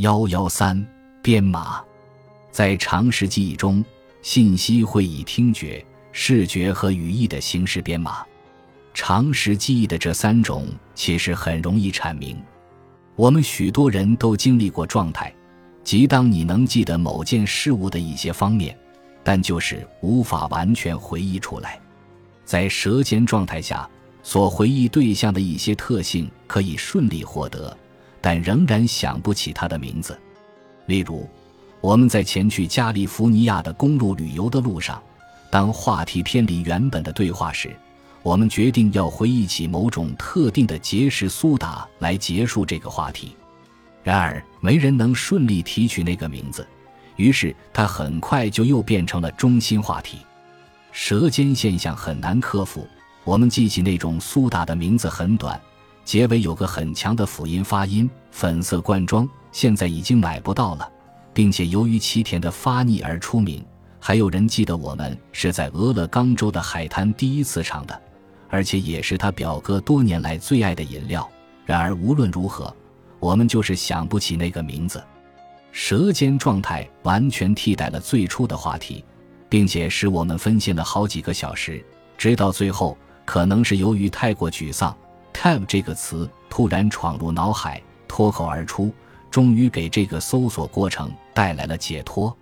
幺幺三编码，在常识记忆中，信息会以听觉、视觉和语义的形式编码。常识记忆的这三种其实很容易阐明。我们许多人都经历过状态，即当你能记得某件事物的一些方面，但就是无法完全回忆出来。在舌尖状态下，所回忆对象的一些特性可以顺利获得。但仍然想不起他的名字。例如，我们在前去加利福尼亚的公路旅游的路上，当话题偏离原本的对话时，我们决定要回忆起某种特定的结石苏打来结束这个话题。然而，没人能顺利提取那个名字，于是它很快就又变成了中心话题。舌尖现象很难克服，我们记起那种苏打的名字很短。结尾有个很强的辅音发音，粉色罐装，现在已经买不到了，并且由于其甜的发腻而出名。还有人记得我们是在俄勒冈州的海滩第一次尝的，而且也是他表哥多年来最爱的饮料。然而无论如何，我们就是想不起那个名字。舌尖状态完全替代了最初的话题，并且使我们分心了好几个小时，直到最后，可能是由于太过沮丧。Tab 这个词突然闯入脑海，脱口而出，终于给这个搜索过程带来了解脱。